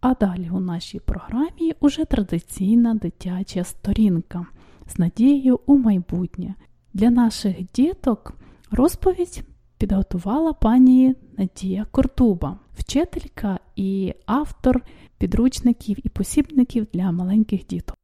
А далі у нашій програмі уже традиційна дитяча сторінка з надією у майбутнє. Для наших діток розповідь підготувала пані Надія Кортуба, вчителька і автор підручників і посібників для маленьких діток.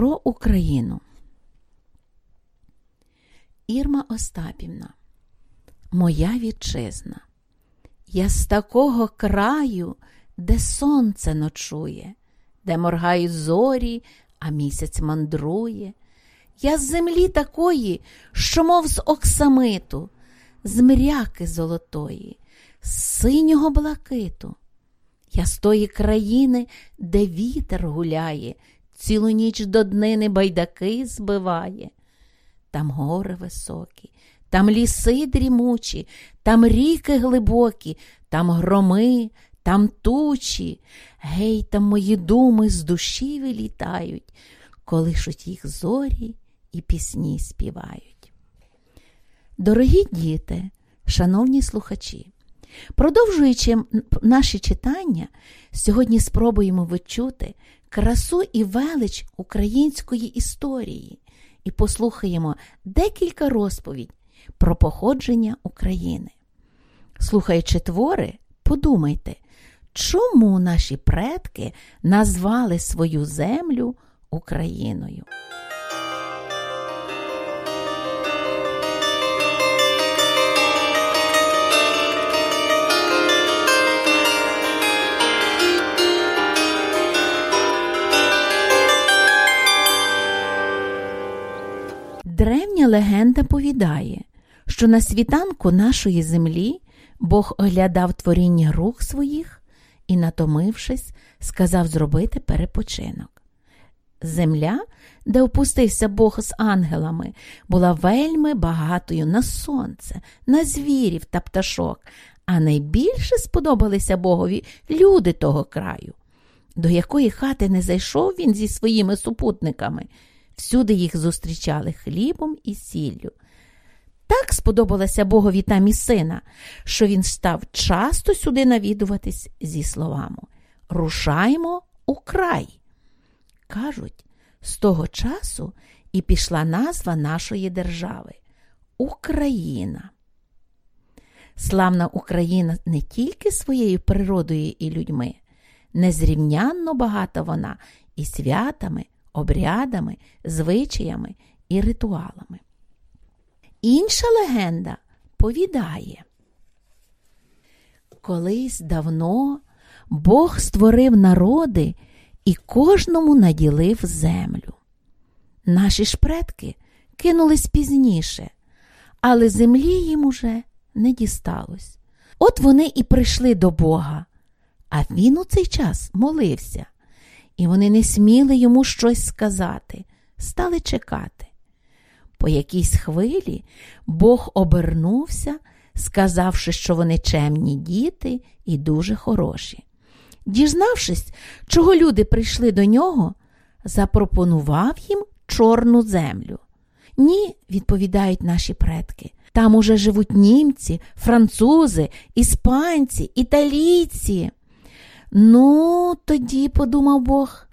Про Україну. Ірма Остапівна, моя вітчизна. Я з такого краю, де сонце ночує, де моргають зорі, а місяць мандрує. Я з землі такої, що, мов з оксамиту, з мряки золотої, з синього блакиту. Я з тої країни, де вітер гуляє цілу ніч до днини байдаки збиває. Там гори високі, там ліси дрімучі, там ріки глибокі, там громи, там тучі. Гей, там мої думи з душі вилітають, колишуть їх зорі і пісні співають. Дорогі діти, шановні слухачі, продовжуючи наші читання, сьогодні спробуємо відчути красу і велич української історії і послухаємо декілька розповідь про походження України. Слухаючи твори, подумайте, чому наші предки назвали свою землю Україною. Древня легенда повідає, що на світанку нашої землі Бог оглядав творіння рук своїх і, натомившись, сказав зробити перепочинок. Земля, де опустився Бог з ангелами, була вельми багатою на сонце, на звірів та пташок, а найбільше сподобалися Богові люди того краю. До якої хати не зайшов він зі своїми супутниками. Всюди їх зустрічали хлібом і сіллю. Так сподобалася Богові та місина, що він став часто сюди навідуватись зі словами Рушаймо у край. Кажуть, з того часу і пішла назва нашої держави Україна. Славна Україна не тільки своєю природою і людьми, незрівнянно багата вона і святами обрядами, звичаями і ритуалами. Інша легенда повідає, колись давно Бог створив народи і кожному наділив землю. Наші ж предки кинулись пізніше, але землі їм уже не дісталось. От вони і прийшли до Бога, а він у цей час молився і вони не сміли йому щось сказати, стали чекати. По якійсь хвилі Бог обернувся, сказавши, що вони чемні діти і дуже хороші. Дізнавшись, чого люди прийшли до нього, запропонував їм чорну землю. Ні, відповідають наші предки. Там уже живуть німці, французи, іспанці, італійці. Ну, тоді, подумав Бог,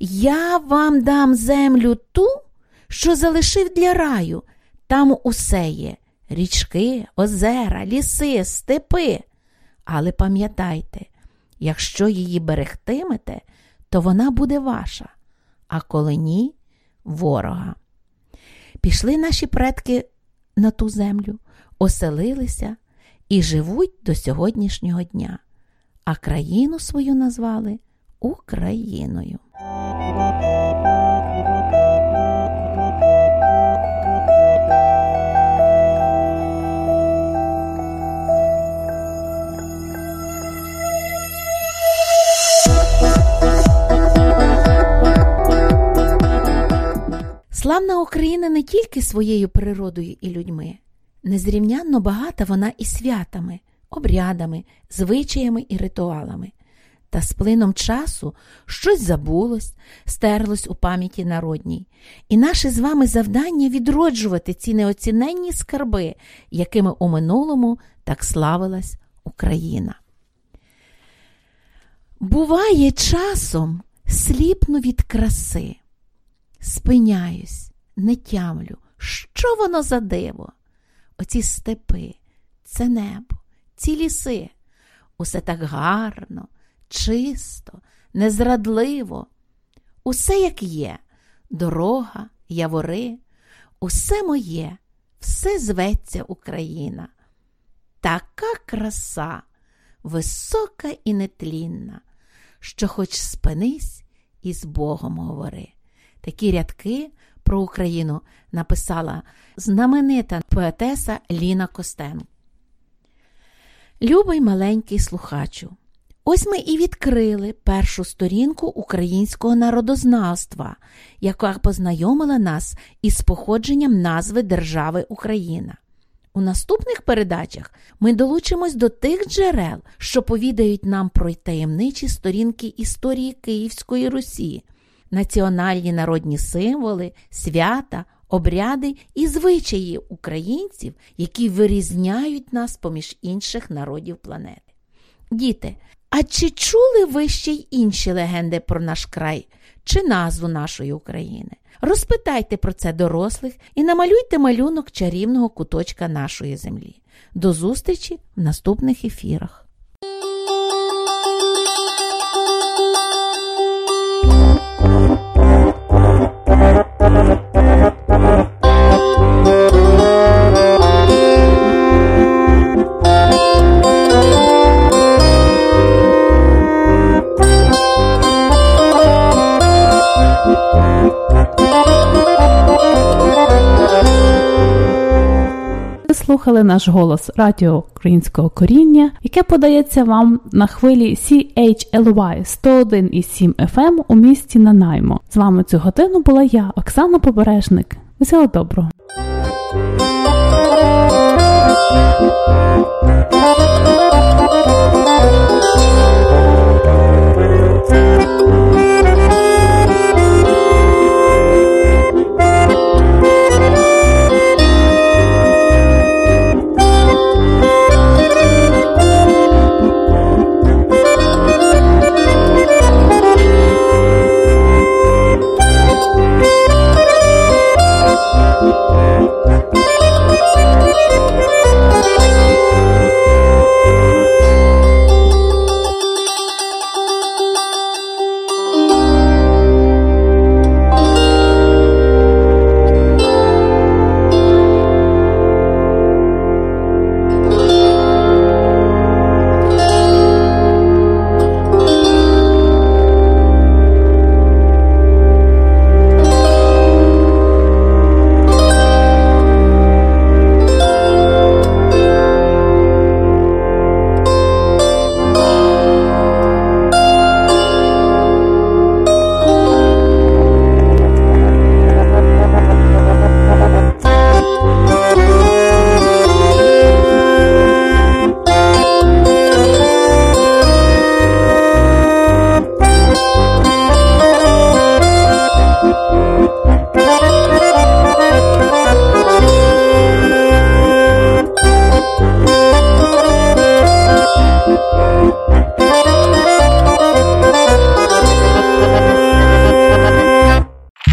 я вам дам землю ту, що залишив для раю. Там усе є річки, озера, ліси, степи. Але пам'ятайте, якщо її берегтимете, то вона буде ваша, а коли ні, ворога. Пішли наші предки на ту землю, оселилися і живуть до сьогоднішнього дня а країну свою назвали Україною. Незламна Україна не тільки своєю природою і людьми, незрівнянно багата вона і святами, обрядами, звичаями і ритуалами. Та з плином часу щось забулось, стерлось у пам'яті народній, і наше з вами завдання відроджувати ці неоціненні скарби, якими у минулому так славилась Україна. Буває, часом сліпну від краси, спиняюсь, не тямлю, що воно за диво? Оці степи, це небо, ці ліси, усе так гарно чисто, незрадливо, усе як є, дорога, явори, усе моє, все зветься Україна. Така краса, висока і нетлінна, що хоч спинись і з Богом говори. Такі рядки про Україну написала знаменита поетеса Ліна Костенко. Любий маленький слухачу. Ось ми і відкрили першу сторінку українського народознавства, яка познайомила нас із походженням назви Держави Україна. У наступних передачах ми долучимось до тих джерел, що повідають нам про таємничі сторінки історії Київської Русі, національні народні символи, свята, обряди і звичаї українців, які вирізняють нас поміж інших народів планети. Діти, а чи чули ви ще й інші легенди про наш край чи назву нашої України? Розпитайте про це дорослих і намалюйте малюнок чарівного куточка нашої землі. До зустрічі в наступних ефірах. Слухали наш голос радіо українського коріння, яке подається вам на хвилі CHLY 101,7 FM у місті Нанаймо. З вами цю годину була я, Оксана Побережник. Mas é o dobro.